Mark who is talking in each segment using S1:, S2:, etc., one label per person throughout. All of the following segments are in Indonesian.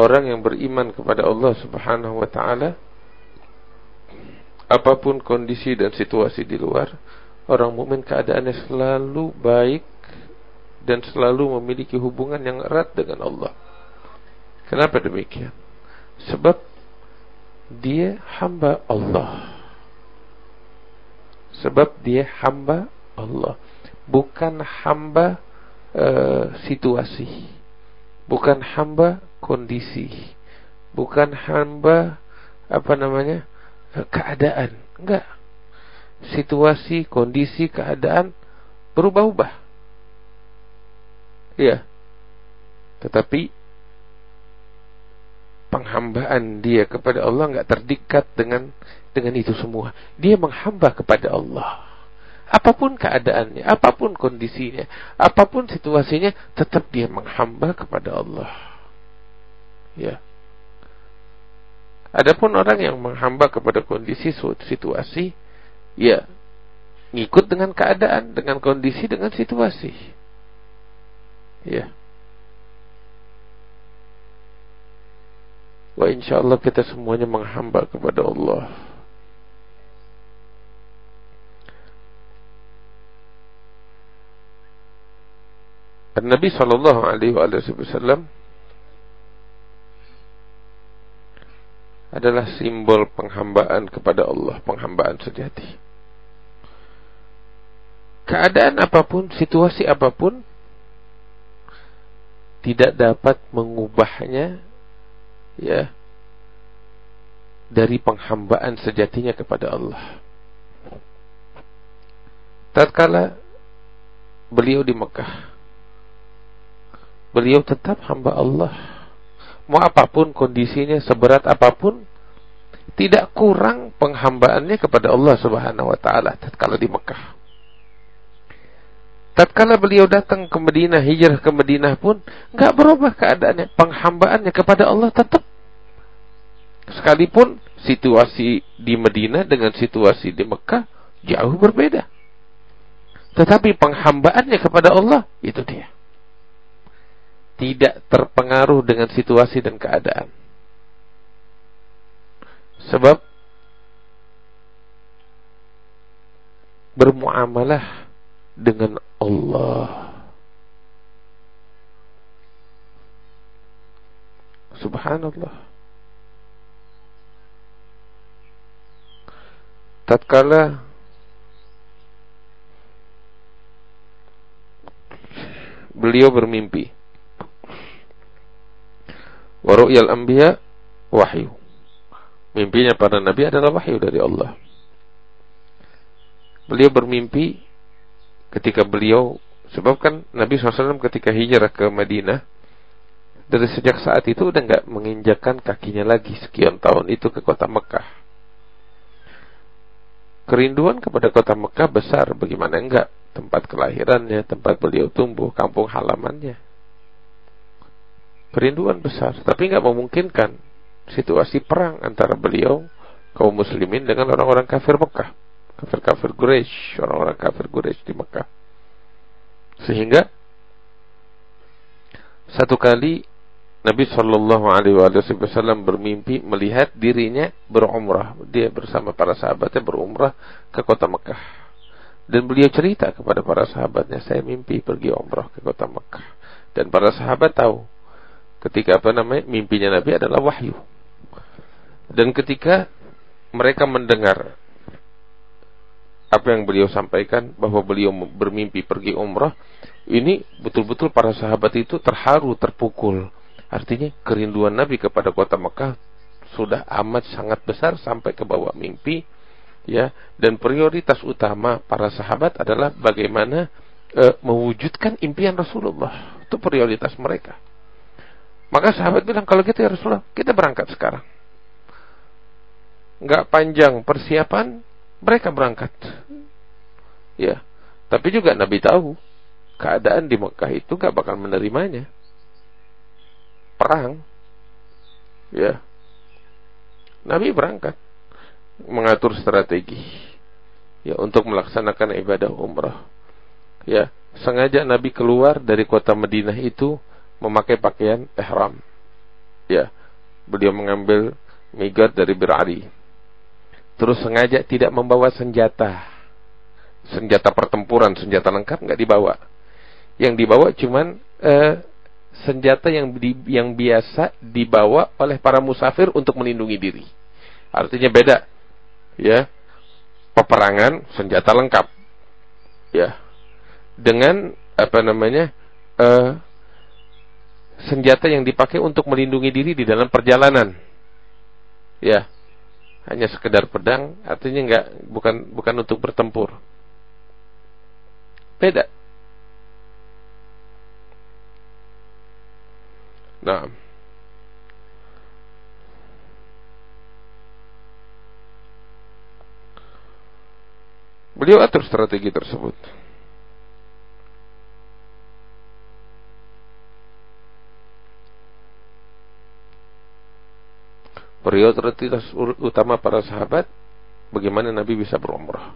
S1: orang yang beriman kepada Allah Subhanahu wa taala apa pun kondisi dan situasi di luar, orang mukmin keadaannya selalu baik dan selalu memiliki hubungan yang erat dengan Allah. Kenapa demikian? Sebab dia hamba Allah. Sebab dia hamba Allah, bukan hamba uh, situasi, bukan hamba kondisi, bukan hamba apa namanya keadaan. Enggak. Situasi, kondisi, keadaan berubah-ubah. Iya. Tetapi penghambaan dia kepada Allah enggak terdikat dengan dengan itu semua. Dia menghamba kepada Allah. Apa pun keadaannya, apa pun kondisinya, apa pun situasinya, tetap dia menghamba kepada Allah. Ya. Adapun orang yang menghamba kepada kondisi suatu situasi, ya ngikut dengan keadaan, dengan kondisi, dengan situasi. Ya. Wah insya Allah kita semuanya menghamba kepada Allah. Nabi Shallallahu Alaihi Wasallam adalah simbol penghambaan kepada Allah, penghambaan sejati. Keadaan apa pun, situasi apa pun tidak dapat mengubahnya ya dari penghambaan sejatinya kepada Allah. Tatkala beliau di Mekah, beliau tetap hamba Allah mau apa pun kondisinya, seberat apa pun, tidak kurang penghambaannya kepada Allah Subhanahu wa taala tatkala di Mekah. Tatkala beliau datang ke Madinah, hijrah ke Madinah pun nggak berubah keadaannya, penghambaannya kepada Allah tetap. Sekalipun situasi di Madinah dengan situasi di Mekah jauh berbeda. Tetapi penghambaannya kepada Allah itu dia tidak terpengaruh dengan situasi dan keadaan. Sebab bermuamalah dengan Allah. Subhanallah. Tatkala beliau bermimpi Wa ru'yal anbiya wahyu. Mimpinya para nabi adalah wahyu dari Allah. Beliau bermimpi ketika beliau sebab kan Nabi SAW ketika hijrah ke Madinah dari sejak saat itu udah nggak menginjakan kakinya lagi sekian tahun itu ke kota Mekah. Kerinduan kepada kota Mekah besar, bagaimana enggak? Tempat kelahirannya, tempat beliau tumbuh, kampung halamannya kerinduan besar, tapi nggak memungkinkan situasi perang antara beliau kaum muslimin dengan orang-orang kafir Mekah, kafir-kafir Quraisy, orang-orang kafir Quraisy di Mekah. Sehingga satu kali Nabi Shallallahu Alaihi Wasallam bermimpi melihat dirinya berumrah. Dia bersama para sahabatnya berumrah ke kota Mekah. Dan beliau cerita kepada para sahabatnya, saya mimpi pergi umrah ke kota Mekah. Dan para sahabat tahu ketika apa namanya mimpinya Nabi adalah wahyu. Dan ketika mereka mendengar apa yang beliau sampaikan bahwa beliau bermimpi pergi umrah, ini betul-betul para sahabat itu terharu, terpukul. Artinya kerinduan Nabi kepada kota Mekah sudah amat sangat besar sampai ke bawah mimpi ya dan prioritas utama para sahabat adalah bagaimana e, mewujudkan impian Rasulullah. Itu prioritas mereka. Maka sahabat bilang, kalau gitu ya Rasulullah, kita berangkat sekarang. Enggak panjang persiapan, mereka berangkat. Ya, tapi juga Nabi tahu keadaan di Mekah itu gak bakal menerimanya. Perang. Ya. Nabi berangkat mengatur strategi ya untuk melaksanakan ibadah umrah. Ya, sengaja Nabi keluar dari kota Madinah itu memakai pakaian ihram. Ya, beliau mengambil migat dari Birari. Terus sengaja tidak membawa senjata. Senjata pertempuran, senjata lengkap nggak dibawa. Yang dibawa cuman eh, senjata yang di, yang biasa dibawa oleh para musafir untuk melindungi diri. Artinya beda. Ya. Peperangan senjata lengkap. Ya. Dengan apa namanya? Eh, senjata yang dipakai untuk melindungi diri di dalam perjalanan. Ya. Hanya sekedar pedang, artinya enggak bukan bukan untuk bertempur. Beda. Nah. Beliau atur strategi tersebut. Prioritas utama para sahabat bagaimana Nabi bisa berumrah.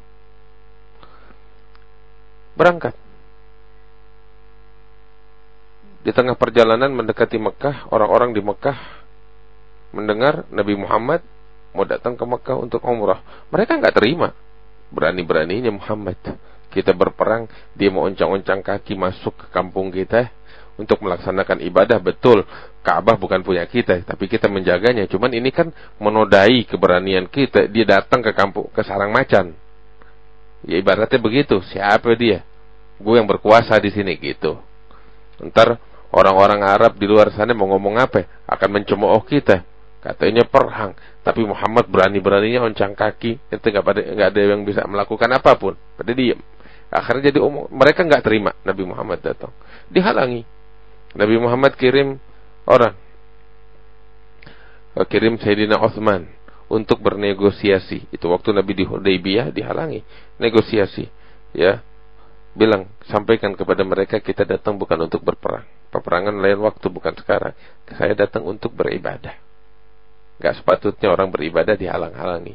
S1: Berangkat. Di tengah perjalanan mendekati Mekah, orang-orang di Mekah mendengar Nabi Muhammad mau datang ke Mekah untuk umrah. Mereka nggak terima. Berani-beraninya Muhammad. Kita berperang, dia mau oncang-oncang kaki masuk ke kampung kita untuk melaksanakan ibadah betul. Ka'bah bukan punya kita tapi kita menjaganya. Cuman ini kan menodai keberanian kita. Dia datang ke kampung ke sarang macan. Ya ibaratnya begitu. Siapa dia? Gue yang berkuasa di sini gitu. Ntar orang-orang Arab di luar sana mau ngomong apa? Akan mencemooh kita. Katanya perang. Tapi Muhammad berani-beraninya oncang kaki. Itu nggak ada nggak ada yang bisa melakukan apa pun. Pada diem. Akhirnya jadi umum. Mereka nggak terima Nabi Muhammad datang. Dihalangi Nabi Muhammad kirim orang kirim Sayyidina Uthman untuk bernegosiasi. Itu waktu Nabi di Hudaybiyah dihalangi negosiasi. Ya. Bilang, sampaikan kepada mereka kita datang bukan untuk berperang. Peperangan lain waktu bukan sekarang. Saya datang untuk beribadah. Gak sepatutnya orang beribadah dihalang-halangi.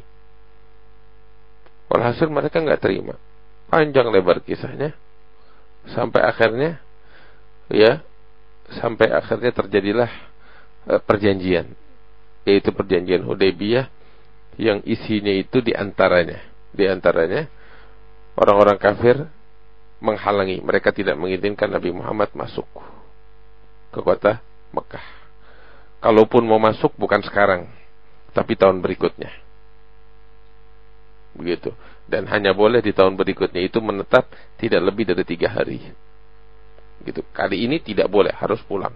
S1: Walhasil mereka nggak terima. Panjang lebar kisahnya. Sampai akhirnya ya sampai akhirnya terjadilah uh, perjanjian yaitu perjanjian Hudaybiyah yang isinya itu di antaranya di antaranya orang-orang kafir menghalangi mereka tidak mengizinkan Nabi Muhammad masuk ke kota Mekah. Kalaupun mau masuk bukan sekarang tapi tahun berikutnya. Begitu. Dan hanya boleh di tahun berikutnya itu menetap tidak lebih dari tiga hari Gitu. Kali ini tidak boleh, harus pulang.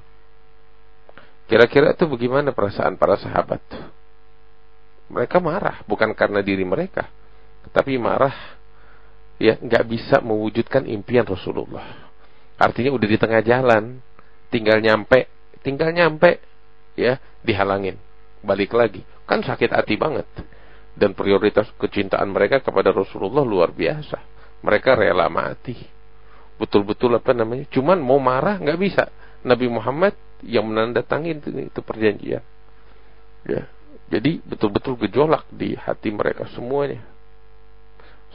S1: Kira-kira itu bagaimana perasaan para sahabat? Mereka marah, bukan karena diri mereka, tapi marah ya nggak bisa mewujudkan impian Rasulullah. Artinya udah di tengah jalan, tinggal nyampe, tinggal nyampe, ya dihalangin, balik lagi, kan sakit hati banget. Dan prioritas kecintaan mereka kepada Rasulullah luar biasa. Mereka rela mati betul-betul apa namanya cuman mau marah nggak bisa. Nabi Muhammad yang menandatangani itu, itu perjanjian. Ya. Jadi betul-betul gejolak di hati mereka semuanya.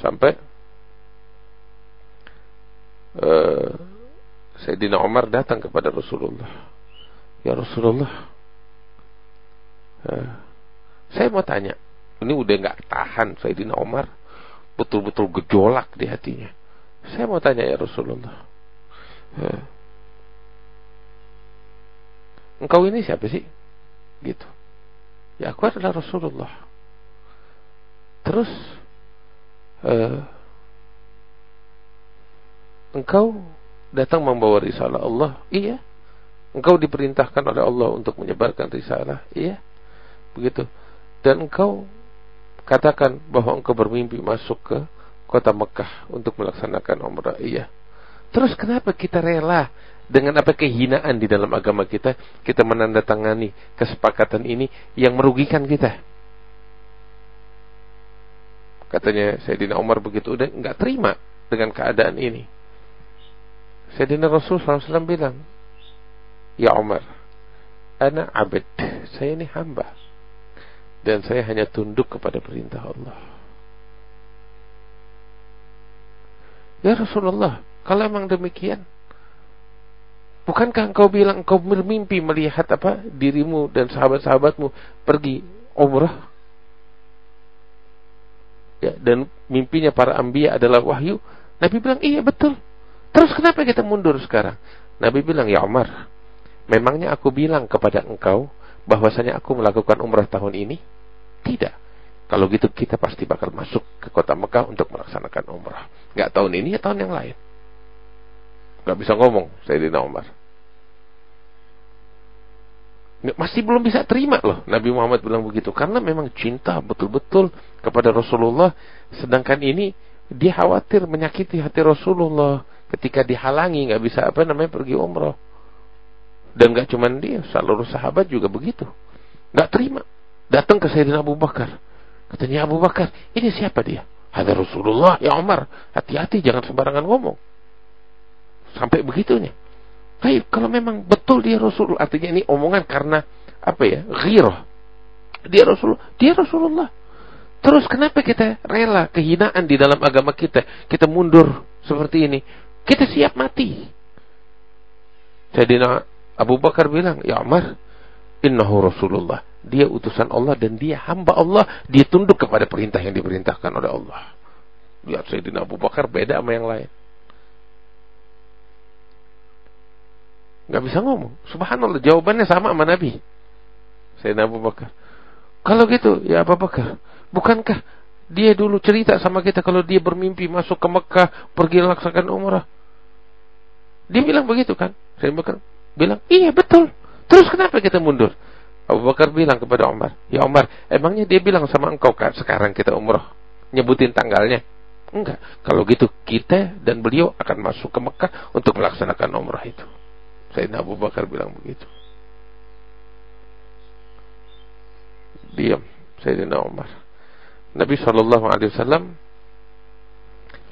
S1: Sampai uh, Sayyidina Umar datang kepada Rasulullah. Ya Rasulullah uh, saya mau tanya ini udah nggak tahan Sayyidina Umar betul-betul gejolak di hatinya saya mau tanya ya Rasulullah. Ya. Engkau ini siapa sih? Gitu. Ya aku adalah Rasulullah. Terus uh, engkau datang membawa risalah Allah? Iya. Engkau diperintahkan oleh Allah untuk menyebarkan risalah? Iya. Begitu. Dan engkau katakan bahwa engkau bermimpi masuk ke kota Mekah untuk melaksanakan umrah. Iya. Terus kenapa kita rela dengan apa kehinaan di dalam agama kita, kita menandatangani kesepakatan ini yang merugikan kita? Katanya Sayyidina Umar begitu udah nggak terima dengan keadaan ini. Sayyidina Rasul SAW bilang, Ya Umar, anak abad, saya ini hamba. Dan saya hanya tunduk kepada perintah Allah. Ya Rasulullah, kalau memang demikian, Bukankah engkau bilang engkau bermimpi melihat apa dirimu dan sahabat-sahabatmu pergi umrah? Ya, dan mimpinya para ambia adalah wahyu. Nabi bilang, iya betul. Terus kenapa kita mundur sekarang? Nabi bilang, ya Umar, memangnya aku bilang kepada engkau bahwasanya aku melakukan umrah tahun ini? Tidak. Kalau gitu kita pasti bakal masuk ke kota Mekah untuk melaksanakan umrah. Gak tahun ini ya tahun yang lain. Gak bisa ngomong Sayyidina Umar. Masih belum bisa terima loh Nabi Muhammad bilang begitu. Karena memang cinta betul-betul kepada Rasulullah. Sedangkan ini dia khawatir menyakiti hati Rasulullah. Ketika dihalangi gak bisa apa namanya pergi umrah. Dan gak cuma dia, seluruh sahabat juga begitu. Gak terima. Datang ke Sayyidina Abu Bakar. Katanya Abu Bakar, ini siapa dia? Ada Rasulullah, ya Umar. Hati-hati, jangan sembarangan ngomong. Sampai begitunya. Baik, kalau memang betul dia Rasul, artinya ini omongan karena apa ya? Ghirah. Dia Rasulullah, dia Rasulullah. Terus kenapa kita rela kehinaan di dalam agama kita? Kita mundur seperti ini. Kita siap mati. Jadi Abu Bakar bilang, "Ya Umar, innahu Rasulullah." Dia utusan Allah dan dia hamba Allah. Dia tunduk kepada perintah yang diperintahkan oleh Allah. Lihat Sayyidina Abu Bakar beda sama yang lain. Gak bisa ngomong. Subhanallah, jawabannya sama sama Nabi. Sayyidina Abu Bakar. Kalau gitu, ya Abu Bakar. Bukankah dia dulu cerita sama kita kalau dia bermimpi masuk ke Mekah, pergi laksanakan umrah. Dia bilang begitu kan? Saya Bakar bilang, iya betul. Terus kenapa kita mundur? Abu Bakar bilang kepada Umar, Ya Umar, emangnya dia bilang sama engkau kan sekarang kita umrah? Nyebutin tanggalnya? Enggak. Kalau gitu kita dan beliau akan masuk ke Mekah untuk melaksanakan umrah itu. Sayyidina Abu Bakar bilang begitu. Diam Sayyidina Umar. Nabi Shallallahu Alaihi Wasallam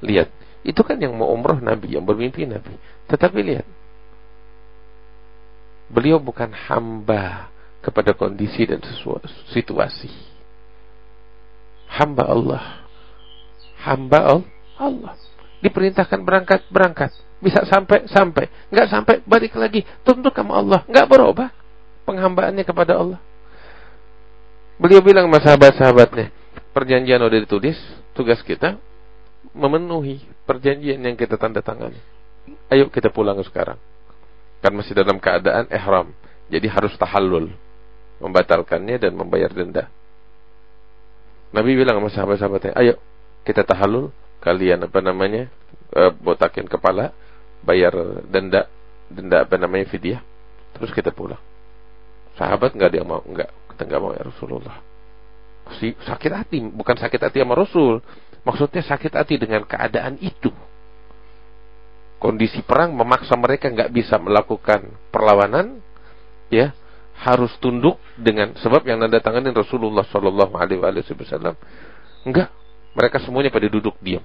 S1: lihat itu kan yang mau umrah Nabi yang bermimpi Nabi. Tetapi lihat beliau bukan hamba kepada kondisi dan situasi. Hamba Allah. Hamba Allah. Diperintahkan berangkat, berangkat. Bisa sampai, sampai. Nggak sampai, balik lagi. Tunduk sama Allah. Nggak berubah penghambaannya kepada Allah. Beliau bilang sama sahabat-sahabatnya, perjanjian udah ditulis, tugas kita memenuhi perjanjian yang kita tanda tangani. Ayo kita pulang sekarang. Kan masih dalam keadaan ihram. Jadi harus tahallul membatalkannya dan membayar denda. Nabi bilang sama sahabat-sahabatnya, ayo kita tahalul, kalian apa namanya, e, botakin kepala, bayar denda, denda apa namanya fidyah, terus kita pulang. Sahabat nggak ada yang mau, nggak, kita nggak mau ya Rasulullah. Si, sakit hati, bukan sakit hati sama Rasul, maksudnya sakit hati dengan keadaan itu. Kondisi perang memaksa mereka nggak bisa melakukan perlawanan, ya, harus tunduk dengan sebab yang nanda tanganin Rasulullah Shallallahu Alaihi Wasallam. Enggak, mereka semuanya pada duduk diam.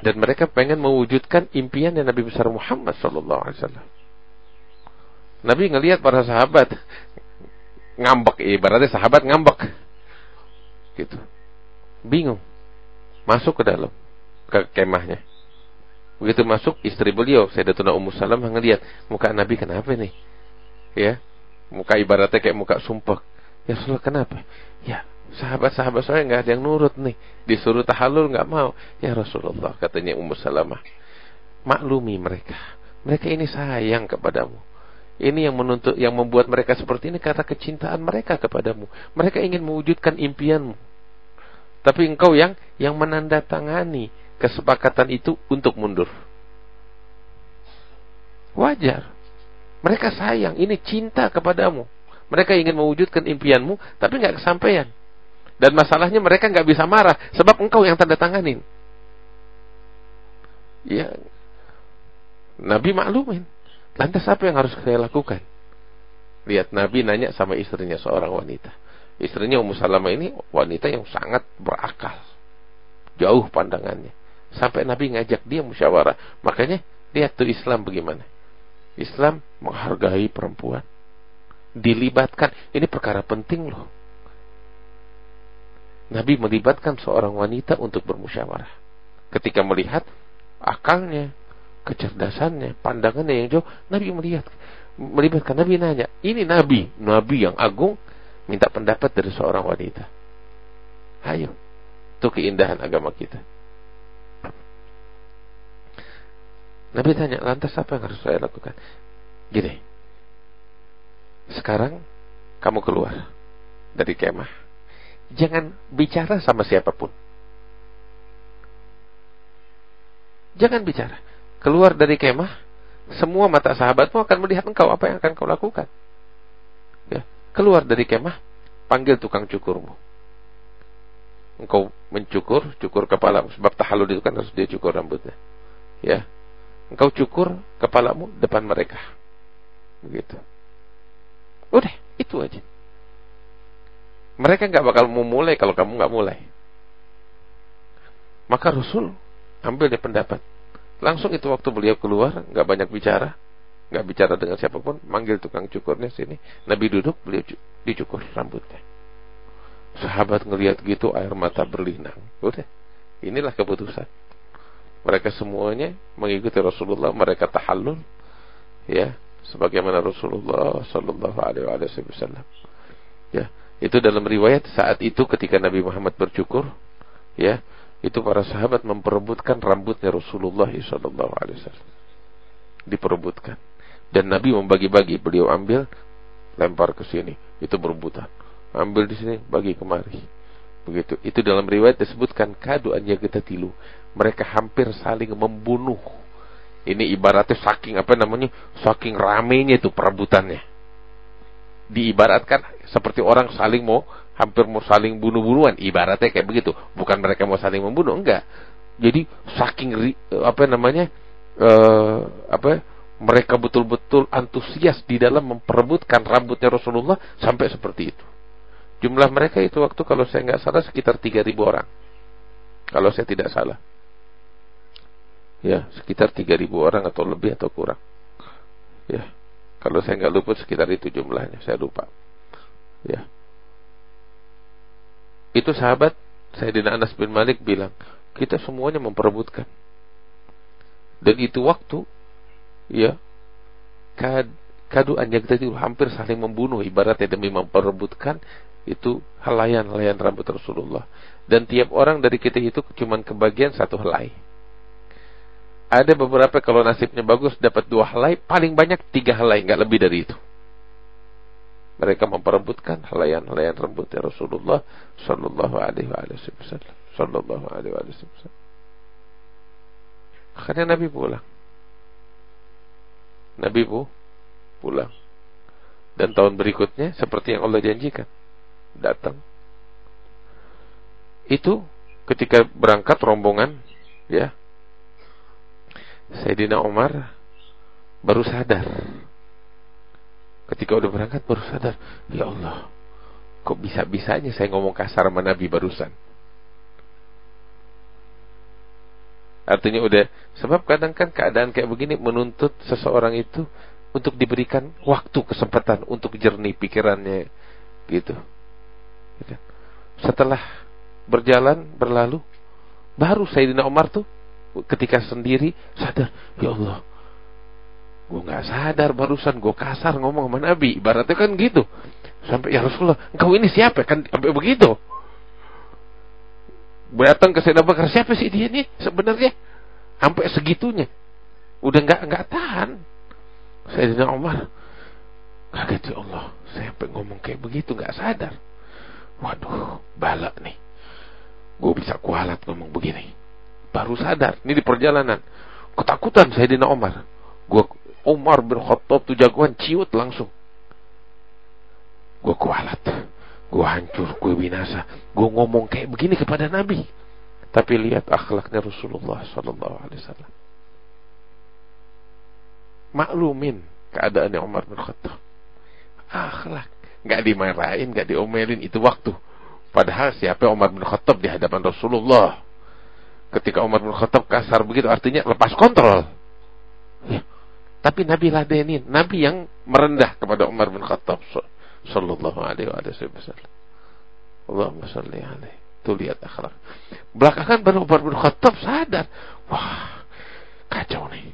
S1: Dan mereka pengen mewujudkan impian yang Nabi besar Muhammad Shallallahu Alaihi Wasallam. Nabi ngelihat para sahabat ngambek, ibaratnya sahabat ngambek, gitu, bingung, masuk ke dalam ke kemahnya. Begitu masuk istri beliau, Sayyidatuna Ummu Salam ngelihat muka Nabi kenapa nih? Ya. Muka ibaratnya kayak muka sumpah. Ya Rasulullah kenapa? Ya sahabat-sahabat saya nggak ada yang nurut nih. Disuruh tahalul nggak mau. Ya Rasulullah katanya Ummu Salamah maklumi mereka. Mereka ini sayang kepadamu. Ini yang menuntut yang membuat mereka seperti ini karena kecintaan mereka kepadamu. Mereka ingin mewujudkan impianmu. Tapi engkau yang yang menandatangani kesepakatan itu untuk mundur. Wajar mereka sayang, ini cinta kepadamu. Mereka ingin mewujudkan impianmu, tapi nggak kesampaian. Dan masalahnya mereka nggak bisa marah, sebab engkau yang tanda tanganin. Ya, Nabi maklumin. Lantas apa yang harus saya lakukan? Lihat Nabi nanya sama istrinya seorang wanita. Istrinya Ummu Salamah ini wanita yang sangat berakal. Jauh pandangannya. Sampai Nabi ngajak dia musyawarah. Makanya lihat tuh Islam bagaimana. Islam menghargai perempuan. Dilibatkan. Ini perkara penting loh. Nabi melibatkan seorang wanita untuk bermusyawarah. Ketika melihat akalnya, kecerdasannya, pandangannya yang jauh, Nabi melihat melibatkan Nabi nanya, ini Nabi, Nabi yang agung minta pendapat dari seorang wanita. Ayo, itu keindahan agama kita. Nabi tanya, lantas apa yang harus saya lakukan? Gini, sekarang kamu keluar dari kemah. Jangan bicara sama siapa pun. Jangan bicara. Keluar dari kemah, semua mata sahabatmu akan melihat engkau apa yang akan kau lakukan. Ya, keluar dari kemah, panggil tukang cukurmu. Engkau mencukur, cukur kepala, sebab tahalul itu kan harus dia cukur rambutnya. Ya, engkau cukur kepalamu depan mereka. Begitu. Udah, itu aja. Mereka nggak bakal mau mulai kalau kamu nggak mulai. Maka Rasul ambil dia pendapat. Langsung itu waktu beliau keluar, nggak banyak bicara, nggak bicara dengan siapa pun, manggil tukang cukurnya sini. Nabi duduk, beliau dicukur rambutnya. Sahabat ngelihat gitu air mata berlinang. Udah, inilah keputusan. Mereka semuanya mengikuti Rasulullah, mereka tahallul, ya, sebagaimana Rasulullah Shallallahu Alaihi Wasallam. Ya, itu dalam riwayat saat itu ketika Nabi Muhammad bercukur, ya, itu para sahabat memperebutkan rambutnya Rasulullah sallallahu alaihi wasallam. Diperebutkan. Dan Nabi membagi-bagi, beliau ambil lempar ke sini, itu berebutan. Ambil di sini, bagi kemari. Begitu. Itu dalam riwayat disebutkan kadu anya kita tilu. Mereka hampir saling membunuh. Ini ibaratnya saking apa namanya? Saking ramenya itu perebutannya. Diibaratkan seperti orang saling mau hampir mau saling bunuh-bunuhan ibaratnya kayak begitu bukan mereka mau saling membunuh enggak jadi saking apa namanya uh, apa mereka betul-betul antusias di dalam memperebutkan rambutnya Rasulullah sampai seperti itu jumlah mereka itu waktu kalau saya nggak salah sekitar 3000 orang kalau saya tidak salah ya sekitar 3000 orang atau lebih atau kurang ya kalau saya nggak luput sekitar itu jumlahnya saya lupa ya itu sahabat Sayyidina Anas bin Malik bilang, kita semuanya memperebutkan. Dan itu waktu, ya, kad, kadu anjak tadi hampir saling membunuh, ibaratnya demi memperebutkan itu halayan-halayan rambut Rasulullah. Dan tiap orang dari kita itu cuma kebagian satu helai. Ada beberapa kalau nasibnya bagus dapat dua helai, paling banyak tiga helai, nggak lebih dari itu mereka memperebutkan helayan-helayan rambutnya Rasulullah Sallallahu Alaihi Wasallam. Sallallahu Alaihi Wasallam. Akhirnya Nabi pulang. Nabi bu pulang. Dan tahun berikutnya seperti yang Allah janjikan datang. Itu ketika berangkat rombongan ya Sayyidina Umar baru sadar Ketika udah berangkat baru sadar, ya Allah, kok bisa-bisanya saya ngomong kasar sama Nabi barusan. Artinya udah, sebab kadang kan keadaan kayak begini menuntut seseorang itu untuk diberikan waktu kesempatan untuk jernih pikirannya gitu. Setelah berjalan berlalu, baru Sayyidina Umar tuh ketika sendiri sadar, ya Allah, Gue nggak sadar barusan gue kasar ngomong sama Nabi. Ibaratnya kan gitu. Sampai ya Rasulullah, engkau ini siapa? Kan sampai begitu. Datang ke Sayyidina Bakar, siapa sih dia nih sebenarnya? Sampai segitunya. Udah nggak nggak tahan. Sayyidina Umar, kaget ya Allah, saya sampai ngomong kayak begitu nggak sadar. Waduh, balak nih. Gue bisa kualat ngomong begini. Baru sadar, ini di perjalanan. Ketakutan Sayyidina Umar. Gue Umar bin Khattab tuh jagoan ciut langsung. Gue kualat, gue hancur, gue binasa. Gue ngomong kayak begini kepada Nabi. Tapi lihat akhlaknya Rasulullah Sallallahu Alaihi Wasallam. Maklumin keadaannya Umar bin Khattab. Akhlak, nggak dimarahin, nggak diomelin itu waktu. Padahal siapa Umar bin Khattab di hadapan Rasulullah? Ketika Umar bin Khattab kasar begitu artinya lepas kontrol. Ya, tapi Nabi ladenin, Nabi yang merendah kepada Umar bin Khattab sallallahu alaihi wasallam. Allahumma salli alaihi. Tuh lihat akhlak. Belakangan baru Umar bin Khattab sadar, wah, kacau nih.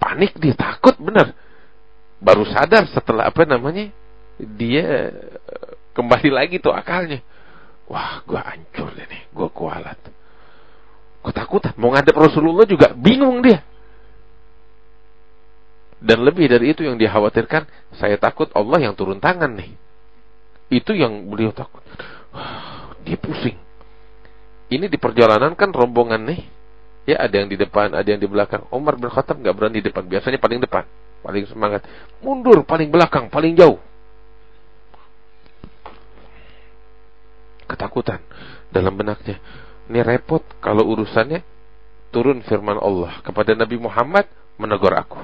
S1: panik dia takut benar. Baru sadar setelah apa namanya? Dia eh, kembali lagi tuh akalnya. Wah, gua hancur ini, gua kualat. Ketakutan, mau ngadep Rasulullah juga bingung dia. Dan lebih dari itu yang dikhawatirkan, saya takut Allah yang turun tangan nih. Itu yang beliau takut. Dia pusing. Ini di perjalanan kan rombongan nih. Ya ada yang di depan, ada yang di belakang. Umar bin Khattab nggak berani di depan. Biasanya paling depan. Paling semangat. Mundur, paling belakang, paling jauh. Ketakutan dalam benaknya. Ini repot kalau urusannya turun firman Allah kepada Nabi Muhammad menegur aku.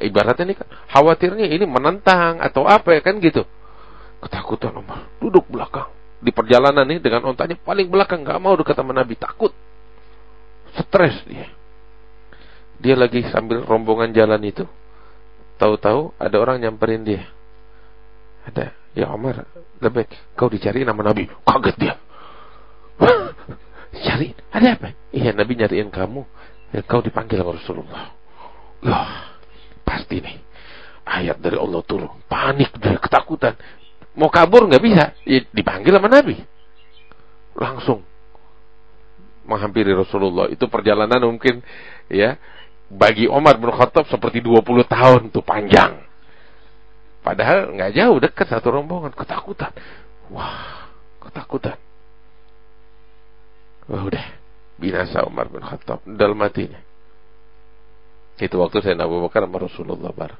S1: Ibaratnya ini kan khawatirnya ini menentang atau apa ya kan gitu. Ketakutan Umar, duduk belakang. Di perjalanan ini dengan ontanya paling belakang nggak mau dekat sama Nabi. Takut. Stres dia. Dia lagi sambil rombongan jalan itu tahu-tahu ada orang nyamperin dia. Ada ya Umar lebih kau dicari nama Nabi. Kaget dia cari ada apa iya Nabi nyariin kamu ya, kau dipanggil sama Rasulullah Loh, Pasti nih. Ayat dari Allah turun. Panik dia, ketakutan. Mau kabur nggak bisa. Ya, dipanggil sama Nabi. Langsung menghampiri Rasulullah. Itu perjalanan mungkin ya bagi Omar bin Khattab seperti 20 tahun tuh panjang. Padahal nggak jauh dekat satu rombongan ketakutan. Wah, ketakutan. Wah, udah binasa Umar bin Khattab dalam matinya. Itu waktu saya Abu Bakar sama Rasulullah bar.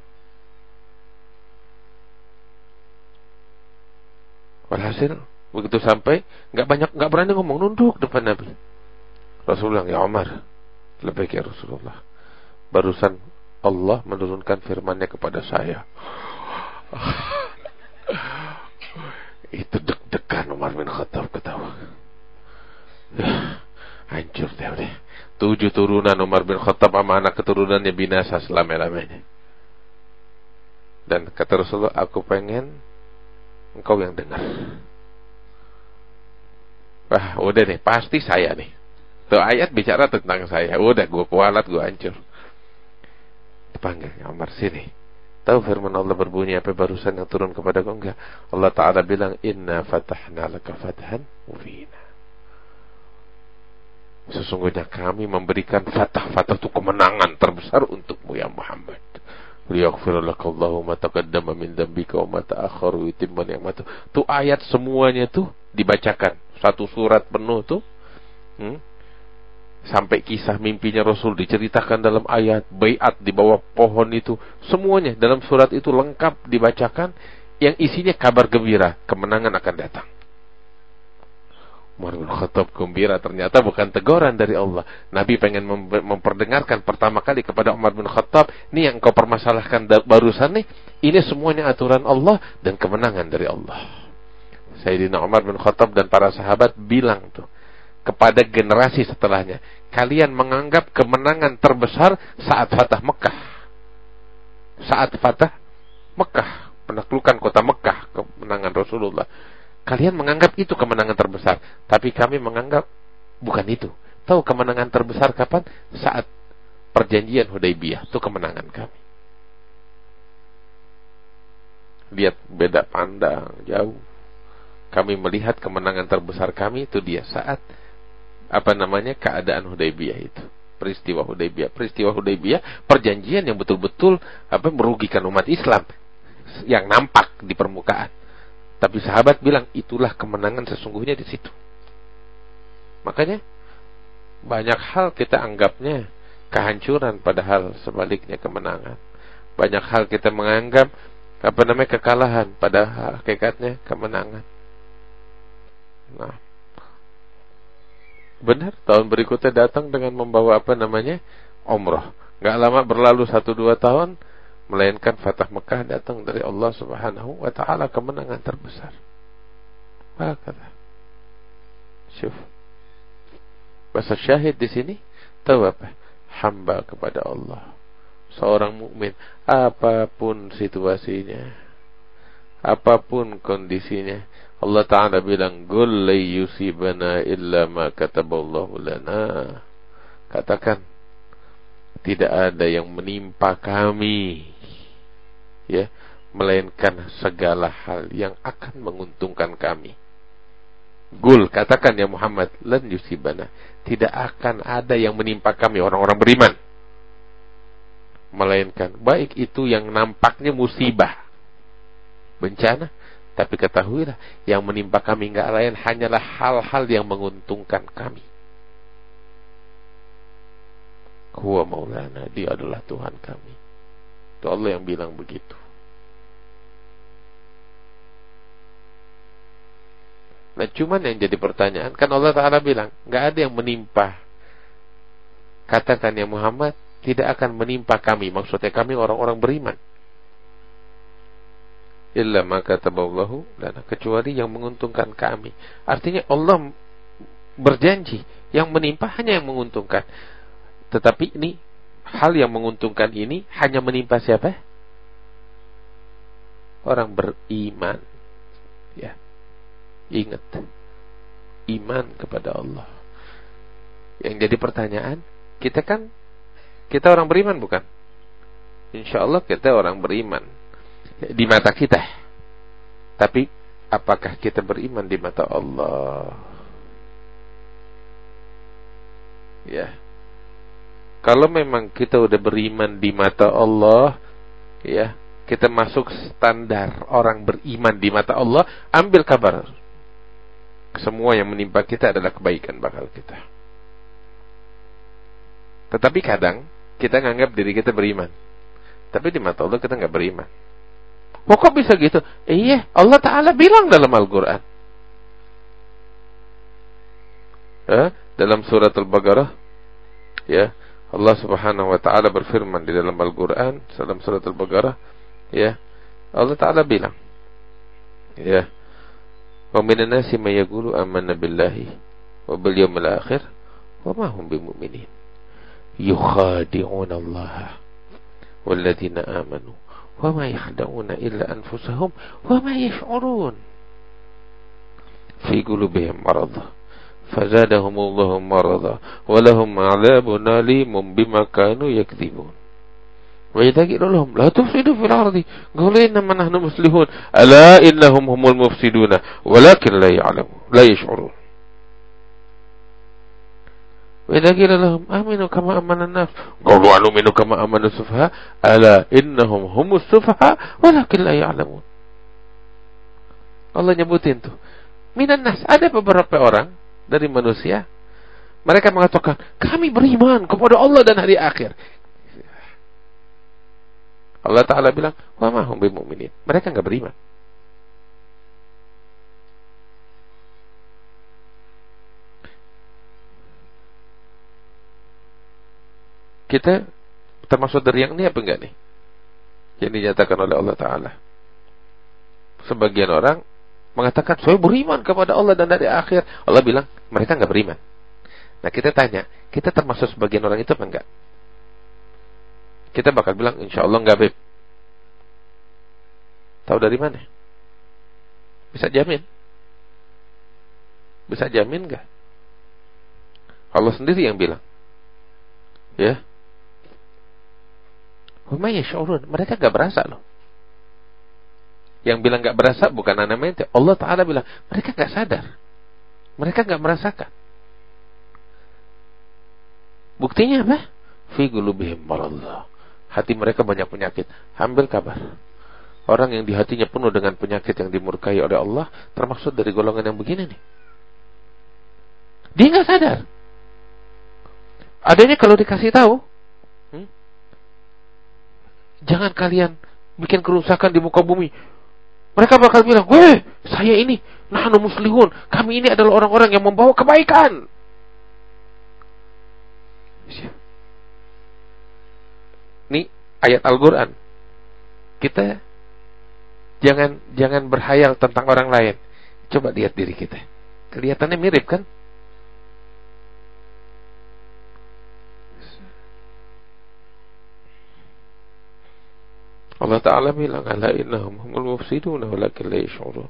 S1: Walhasil begitu sampai nggak banyak nggak berani ngomong nunduk depan Nabi. Rasulullah ya Umar lebih ya Rasulullah. Barusan Allah menurunkan firman-Nya kepada saya. Itu deg-degan Umar bin Khattab ketawa. Hancur deh udah tujuh turunan Umar bin Khattab sama anak keturunannya binasa selama-lamanya. Dan kata Rasulullah, aku pengen engkau yang dengar. Wah, udah nih, pasti saya nih. Tuh ayat bicara tentang saya. Udah, gue kualat, gue hancur. Dipanggil, Umar sini. Tahu firman Allah berbunyi apa barusan yang turun kepada kau enggak? Allah Ta'ala bilang, Inna fatahna laka fathan mubina. Sesungguhnya kami memberikan fatah-fatah itu kemenangan terbesar untukmu ya Muhammad. Liyaghfir taqaddama min dzambika wa ma ta'akhkhara wa ayat semuanya tuh dibacakan. Satu surat penuh tuh. Hmm? Sampai kisah mimpinya Rasul diceritakan dalam ayat bayat di bawah pohon itu. Semuanya dalam surat itu lengkap dibacakan yang isinya kabar gembira, kemenangan akan datang. Umar bin Khattab gembira ternyata bukan teguran dari Allah. Nabi pengen memperdengarkan pertama kali kepada Umar bin Khattab, ini yang kau permasalahkan barusan nih, ini semuanya aturan Allah dan kemenangan dari Allah. Sayyidina Umar bin Khattab dan para sahabat bilang tuh kepada generasi setelahnya, kalian menganggap kemenangan terbesar saat Fatah Mekah. Saat Fatah Mekah, penaklukan kota Mekah, kemenangan Rasulullah Kalian menganggap itu kemenangan terbesar, tapi kami menganggap bukan itu. Tahu kemenangan terbesar kapan? Saat perjanjian Hudaybiyah, itu kemenangan kami. Lihat beda pandang jauh. Kami melihat kemenangan terbesar kami itu dia saat apa namanya keadaan Hudaybiyah itu peristiwa Hudaybiyah. Peristiwa Hudaybiyah perjanjian yang betul-betul apa merugikan umat Islam yang nampak di permukaan. Tapi sahabat bilang itulah kemenangan sesungguhnya di situ. Makanya banyak hal kita anggapnya kehancuran padahal sebaliknya kemenangan. Banyak hal kita menganggap apa namanya kekalahan pada hakikatnya kemenangan. Nah, benar tahun berikutnya datang dengan membawa apa namanya umroh. Gak lama berlalu satu dua tahun melainkan Fatah Mekah datang dari Allah Subhanahu wa taala kemenangan terbesar. Hakata. Syuf. Bahasa syahid di sini tahu apa? Hamba kepada Allah. Seorang mukmin apa pun situasinya, apa pun kondisinya, Allah Ta'ala bilang, Qul yusibana illa ma kataballahu lana. Katakan, tidak ada yang menimpa kami ya melainkan segala hal yang akan menguntungkan kami. Gul katakan ya Muhammad lan yusibana. Tidak akan ada yang menimpa kami orang-orang beriman. Melainkan baik itu yang nampaknya musibah bencana tapi ketahuilah yang menimpa kami enggak lain hanyalah hal-hal yang menguntungkan kami Huwa maulana, dia adalah Tuhan kami. Itu Allah yang bilang begitu. Nah cuman yang jadi pertanyaan, kan Allah Ta'ala bilang, nggak ada yang menimpa. Katakan ya Muhammad, tidak akan menimpa kami. Maksudnya kami orang-orang beriman. Illa maka taballahu dan kecuali yang menguntungkan kami. Artinya Allah berjanji yang menimpa hanya yang menguntungkan. Tetapi ini hal yang menguntungkan ini hanya menimpa siapa? Orang beriman. Ya. Ingat. Iman kepada Allah. Yang jadi pertanyaan, kita kan kita orang beriman bukan? Insya Allah kita orang beriman di mata kita. Tapi apakah kita beriman di mata Allah? Ya. Kalau memang kita udah beriman di mata Allah, ya, kita masuk standar orang beriman di mata Allah, ambil kabar. Semua yang menimpa kita adalah kebaikan bakal kita. Tetapi kadang kita nganggap diri kita beriman. Tapi di mata Allah kita nggak beriman. Oh kok bisa gitu? Iya, Allah Ta'ala bilang dalam Al-Quran. Eh, dalam surat Al-Baqarah. Ya, Allah Subhanahu wa taala berfirman di dalam Al-Qur'an dalam surat Al-Baqarah ya Allah taala bilang ya wa minan nasi may yaqulu amanna billahi wa bil yawmil akhir wa ma hum bimumin yukhadi'un Allah والذين آمنوا وما يخدعون إلا أنفسهم وما يشعرون في قلوبهم مرض فزادهم الله مرضا ولهم عذاب أليم بما كانوا يكذبون. قيل لهم لا تفسدوا في الأرض. قالوا إنما نحن مسلمون. ألا إنهم هم المفسدون. ولكن لا يعلمون لا يشعرون. وإذا قيل لهم آمنوا كما آمن الناس. قالوا أنؤمن كما آمن السفهاء. ألا إنهم هم السفهاء. ولكن لا يعلمون. Allah nyebutin tuh minan nas. Ada beberapa orang dari manusia. Mereka mengatakan, kami beriman kepada Allah dan hari akhir. Allah Ta'ala bilang, wa mahum bimu'minin. Mereka nggak beriman. Kita termasuk dari yang ini apa enggak nih? Yang dinyatakan oleh Allah Ta'ala. Sebagian orang mengatakan saya beriman kepada Allah dan dari akhir. Allah bilang mereka nggak beriman. Nah kita tanya, kita termasuk sebagian orang itu apa enggak? Kita bakal bilang insya Allah nggak beb. Tahu dari mana? Bisa jamin? Bisa jamin nggak? Allah sendiri yang bilang. Ya. Mereka nggak berasa loh. Yang bilang gak berasa bukan anak mente. Allah Ta'ala bilang, mereka gak sadar. Mereka gak merasakan. Buktinya apa? Fi gulubihim. Hati mereka banyak penyakit. Ambil kabar. Orang yang di hatinya penuh dengan penyakit yang dimurkai oleh Allah, termasuk dari golongan yang begini nih. Dia nggak sadar. Adanya kalau dikasih tahu, hmm, jangan kalian bikin kerusakan di muka bumi. Mereka bakal bilang, "Weh, saya ini nahnu muslihun. Kami ini adalah orang-orang yang membawa kebaikan." Ini ayat Al-Qur'an. Kita jangan jangan berhayal tentang orang lain. Coba lihat diri kita. Kelihatannya mirip kan? Allah Ta'ala bilang ala innahum humul mufsiduna walakin la.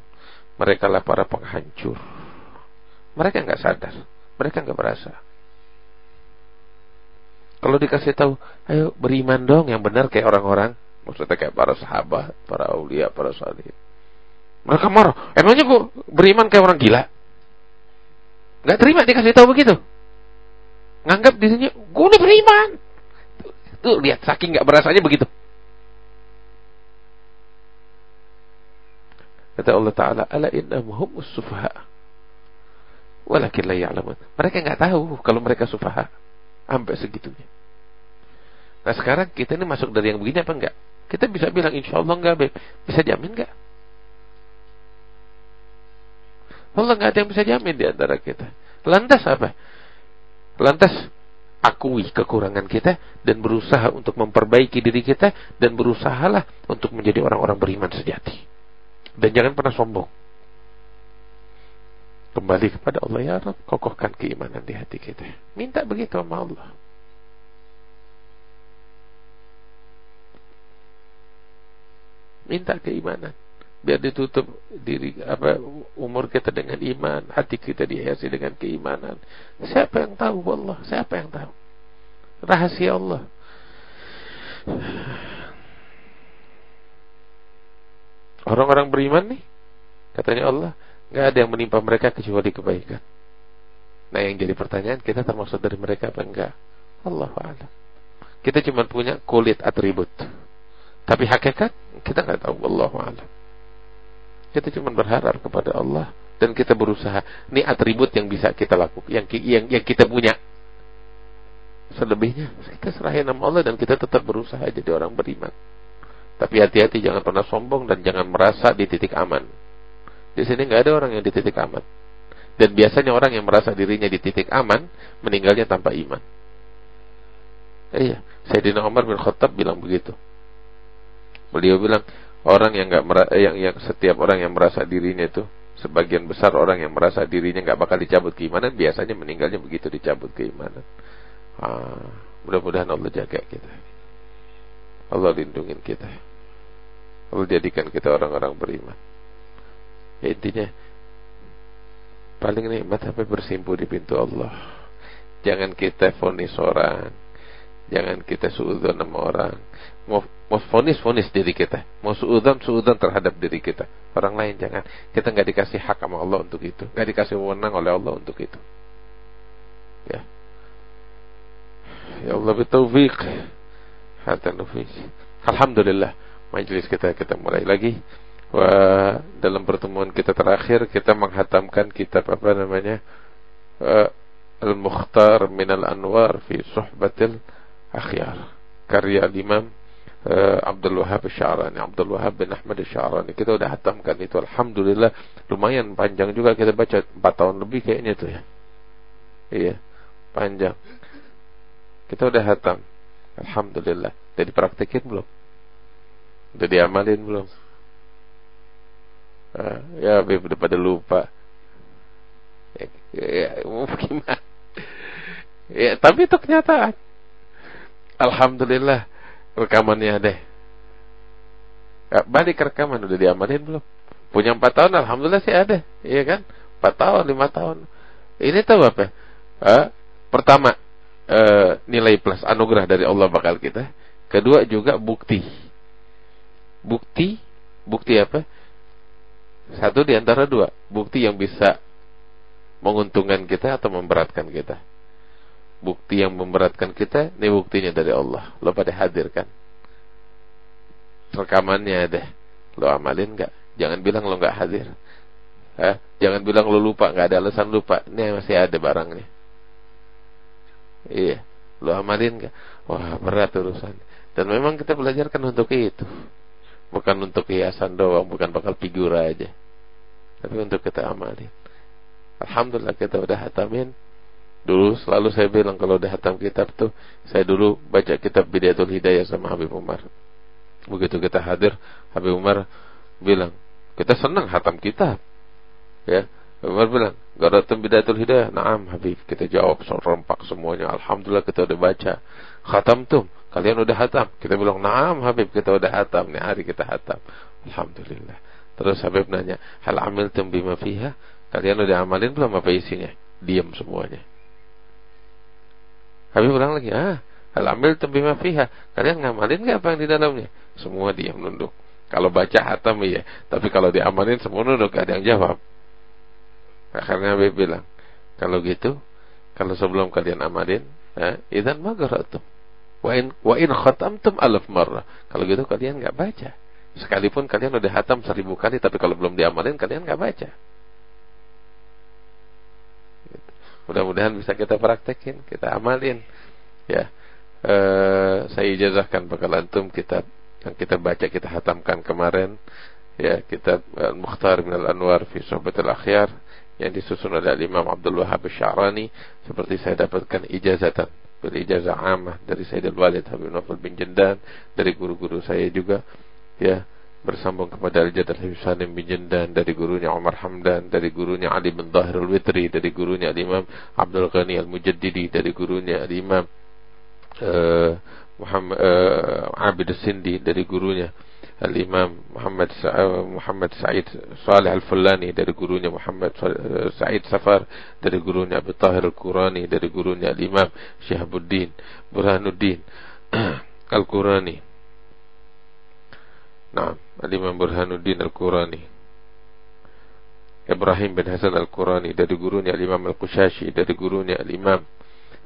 S1: Mereka lah para penghancur. Mereka nggak sadar. Mereka nggak berasa. Kalau dikasih tahu, ayo beriman dong yang benar kayak orang-orang, maksudnya kayak para sahabat, para aulia, para salih. Mereka marah. Emangnya gue beriman kayak orang gila? Gak terima dikasih tahu begitu. Nganggap dirinya, gue udah beriman. Tuh lihat saking nggak berasanya begitu. Kata Allah Ta'ala, Ala innahum humus sufaha. Walakin la ya'lamun. Mereka nggak tahu kalau mereka sufaha. Sampai segitunya. Nah sekarang kita ini masuk dari yang begini apa enggak? Kita bisa bilang insya Allah enggak, Beb. Bisa jamin enggak? Allah nggak ada yang bisa jamin di antara kita. Lantas apa? Lantas akui kekurangan kita dan berusaha untuk memperbaiki diri kita dan berusahalah untuk menjadi orang-orang beriman sejati. Dan jangan pernah sombong. Kembali kepada Allah ya Rabb, kokohkan keimanan di hati kita. Minta begitu sama Allah. Minta keimanan biar ditutup diri apa umur kita dengan iman, hati kita dihiasi dengan keimanan. Siapa yang tahu Allah? Siapa yang tahu? Rahasia Allah. Orang-orang beriman nih, katanya Allah, nggak ada yang menimpa mereka kecuali kebaikan. Nah yang jadi pertanyaan kita termasuk dari mereka apa enggak? Allah a'lam. Kita cuma punya kulit atribut. Tapi hakikat kita nggak tahu. Allah a'lam. Kita cuma berharap kepada Allah dan kita berusaha. Ini atribut yang bisa kita lakukan, yang yang, yang kita punya. Selebihnya kita serahin nama Allah dan kita tetap berusaha jadi orang beriman. Tapi hati-hati jangan pernah sombong dan jangan merasa di titik aman. Di sini nggak ada orang yang di titik aman. Dan biasanya orang yang merasa dirinya di titik aman meninggalnya tanpa iman. Iya, Sayyidina Umar bin Khattab bilang begitu. Beliau bilang, orang yang nggak yang yang setiap orang yang merasa dirinya itu sebagian besar orang yang merasa dirinya nggak bakal dicabut keimanan biasanya meninggalnya begitu dicabut keimanan. Ah, mudah-mudahan Allah jaga kita. Allah lindungin kita. Allah jadikan kita orang-orang beriman. Ya, intinya paling nikmat sampai bersimpu di pintu Allah. Jangan kita fonis orang. Jangan kita suudzon sama orang. Mau fonis fonis diri kita. Mau suudan suudan terhadap diri kita. Orang lain jangan. Kita nggak dikasih hak sama Allah untuk itu. Nggak dikasih wewenang oleh Allah untuk itu. Ya. Ya Allah bertaufik hatta nufis. Alhamdulillah majelis kita kita mulai lagi. Wah, dalam pertemuan kita terakhir kita menghatamkan kitab apa namanya? Al-Mukhtar min al-Anwar fi Suhbatil Akhyar. Karya Imam uh, Abdul Wahab Syarani. Abdul Wahab bin Ahmad Syarani. Kita udah hatamkan itu Alhamdulillah. Lumayan panjang juga kita baca. 4 tahun lebih kayaknya tuh ya. Iya panjang. Kita udah hatam. Alhamdulillah. Udah dipraktekin belum udah diamalin belum uh, ya Bib udah pada lupa ya, ya, gimana ya tapi itu kenyataan Alhamdulillah rekamannya deh. Ya, balik rekaman udah diamalin belum? Punya empat tahun, alhamdulillah sih ada, iya kan? Empat tahun, lima tahun. Ini tahu apa? Eh, pertama, eh, nilai plus anugerah dari Allah bakal kita. Kedua juga bukti. Bukti, bukti apa? Satu di antara dua, bukti yang bisa menguntungkan kita atau memberatkan kita. Bukti yang memberatkan kita, ini buktinya dari Allah. Lo pada hadir kan? rekamannya deh lo amalin nggak? Jangan bilang lo nggak hadir. Hah? jangan bilang lo lupa nggak ada alasan lupa. Ini masih ada barangnya. Iya. Lo amalin nggak? Wah berat urusan. Dan memang kita belajar kan untuk itu bukan untuk hiasan doang bukan bakal figura aja tapi untuk kita amalin Alhamdulillah kita udah hatamin Dulu selalu saya bilang kalau udah hatam kitab tuh Saya dulu baca kitab Bidayatul Hidayah sama Habib Umar Begitu kita hadir, Habib Umar bilang, kita senang hatam kitab. Ya, Umar bilang, Garatum bidatul hidayah. Naam Habib, kita jawab serempak semuanya. Alhamdulillah kita udah baca. Khatam tuh, kalian udah hatam. Kita bilang, naam Habib, kita udah hatam. Nih hari kita hatam. Alhamdulillah. Terus Habib nanya, hal amil bima fiha? Kalian udah amalin belum apa isinya? Diam semuanya. Habib bilang lagi, ah, Hal amil bima fiha. Kalian ngamalin nggak apa yang di dalamnya? Semua diam nunduk. Kalau baca hatam iya, tapi kalau diamalin semua nunduk ada yang jawab. Akhirnya Nabi bilang, kalau gitu, kalau sebelum kalian amalin, eh, idan magaratum. Wa in, wa in khatamtum alaf. Kalau gitu kalian nggak baca. Sekalipun kalian udah hatam seribu kali, tapi kalau belum diamalin kalian nggak baca. Mudah-mudahan bisa kita praktekin, kita amalin. Ya, e, saya ijazahkan bakal antum kitab yang kita baca kita hatamkan kemarin. Ya, kitab Al-Mukhtar min Al-Anwar fi Sohbatil Akhyar yang disusun oleh Imam Abdul Wahab Syarani seperti saya dapatkan ijazatan berijazah amah dari Sayyidul Walid Habib Nafal bin Jendan dari guru-guru saya juga ya bersambung kepada Al-Jadar Habib Salim bin Jendan dari gurunya Umar Hamdan dari gurunya Ali bin Zahir Al-Witri dari gurunya Al-Imam Abdul Ghani Al-Mujaddidi dari gurunya Al-Imam uh, Muhammad uh, Abid Sindi dari gurunya Al-Imam Muhammad Sa Muhammad Said Salih Al-Fulani dari gurunya Muhammad Said Safar dari gurunya Abu Tahir Al-Qurani dari gurunya Al-Imam Syihabuddin Burhanuddin Al-Qurani. Nah, Al-Imam Burhanuddin Al-Qurani. Ibrahim bin Hasan Al-Qurani dari gurunya Al-Imam Al-Qushashi dari gurunya Al-Imam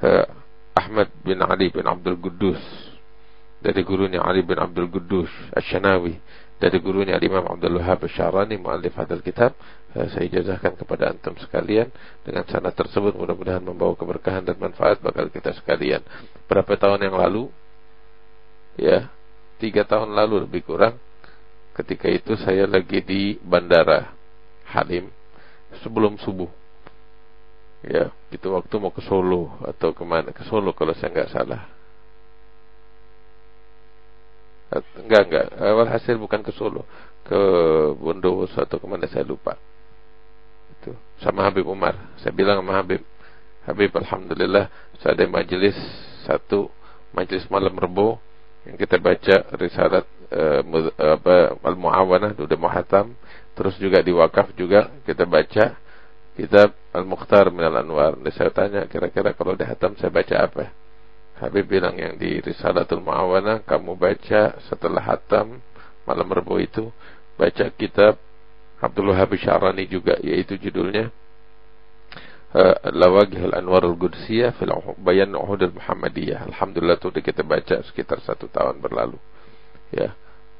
S1: uh, Ahmad bin Ali bin Abdul Quddus dari gurunya Ali bin Abdul Quddus Asy-Syanawi dari gurunya Imam Abdul Wahab Syarani muallif hadal kitab. Eh, saya ijazahkan kepada antum sekalian. Dengan sanad tersebut mudah-mudahan membawa keberkahan dan manfaat bakal kita sekalian. Berapa tahun yang lalu? Ya tiga tahun lalu lebih kurang. Ketika itu saya lagi di bandara Halim sebelum subuh. Ya itu waktu mau ke Solo atau ke mana. Ke Solo kalau saya nggak salah Enggak, enggak. Awal hasil bukan ke Solo. Ke Bondowoso atau ke mana saya lupa. Itu. Sama Habib Umar. Saya bilang sama Habib. Habib Alhamdulillah. Saya ada majelis satu. Majelis malam rebo. Yang kita baca risalat uh, apa, Al-Mu'awanah. Udah muhatam. Terus juga di wakaf juga kita baca. Kitab Al-Mukhtar Minal Anwar. Dan saya tanya kira-kira kalau dihatam saya baca apa? Habib bilang yang di Risalatul Mu'awana kamu baca setelah hatam malam Rabu itu baca kitab Abdul Wahab Syarani juga yaitu judulnya uh, Lawagih al-Anwarul Qudsiyah fil Bayan Uhud al-Muhammadiyah. Alhamdulillah itu kita baca sekitar satu tahun berlalu. Ya.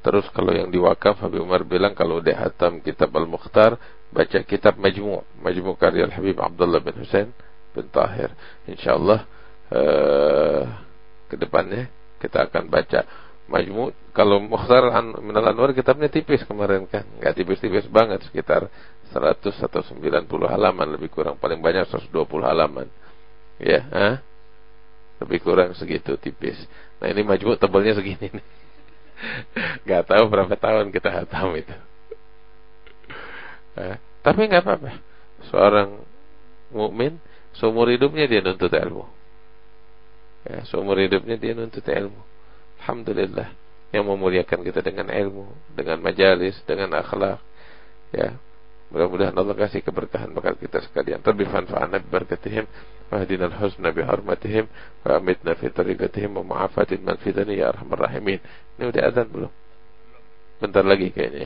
S1: Terus kalau yang di wakaf Habib Umar bilang kalau udah hatam kitab Al-Mukhtar baca kitab Majmu' Majmu' karya Habib Abdullah bin Husain bin Tahir. Insyaallah uh, ke depannya kita akan baca Majmu. Kalau Mukhtar An Minal Anwar kitabnya tipis kemarin kan? Nggak tipis-tipis banget sekitar 100 atau 90 halaman lebih kurang. Paling banyak 120 halaman. Ya huh? lebih kurang segitu tipis. Nah ini Majmu tebalnya segini nih. Nggak tahu berapa tahun kita hatam itu. Eh, tapi nggak apa-apa. Seorang mukmin seumur hidupnya dia nuntut ilmu ya, seumur hidupnya dia nuntut ilmu. Alhamdulillah. Yang memuliakan kita dengan ilmu dengan majalis, dengan akhlak. Ya mudah-mudahan Allah kasih keberkahan bakal kita sekalian. Terbi fanfa'ana bi barakatihim wahdina al-husna bi hurmatihim wa amitna fi tariqatihim wa ma'afatin man fitani ya arhamar rahimin. Ini udah azan belum? Bentar lagi kayaknya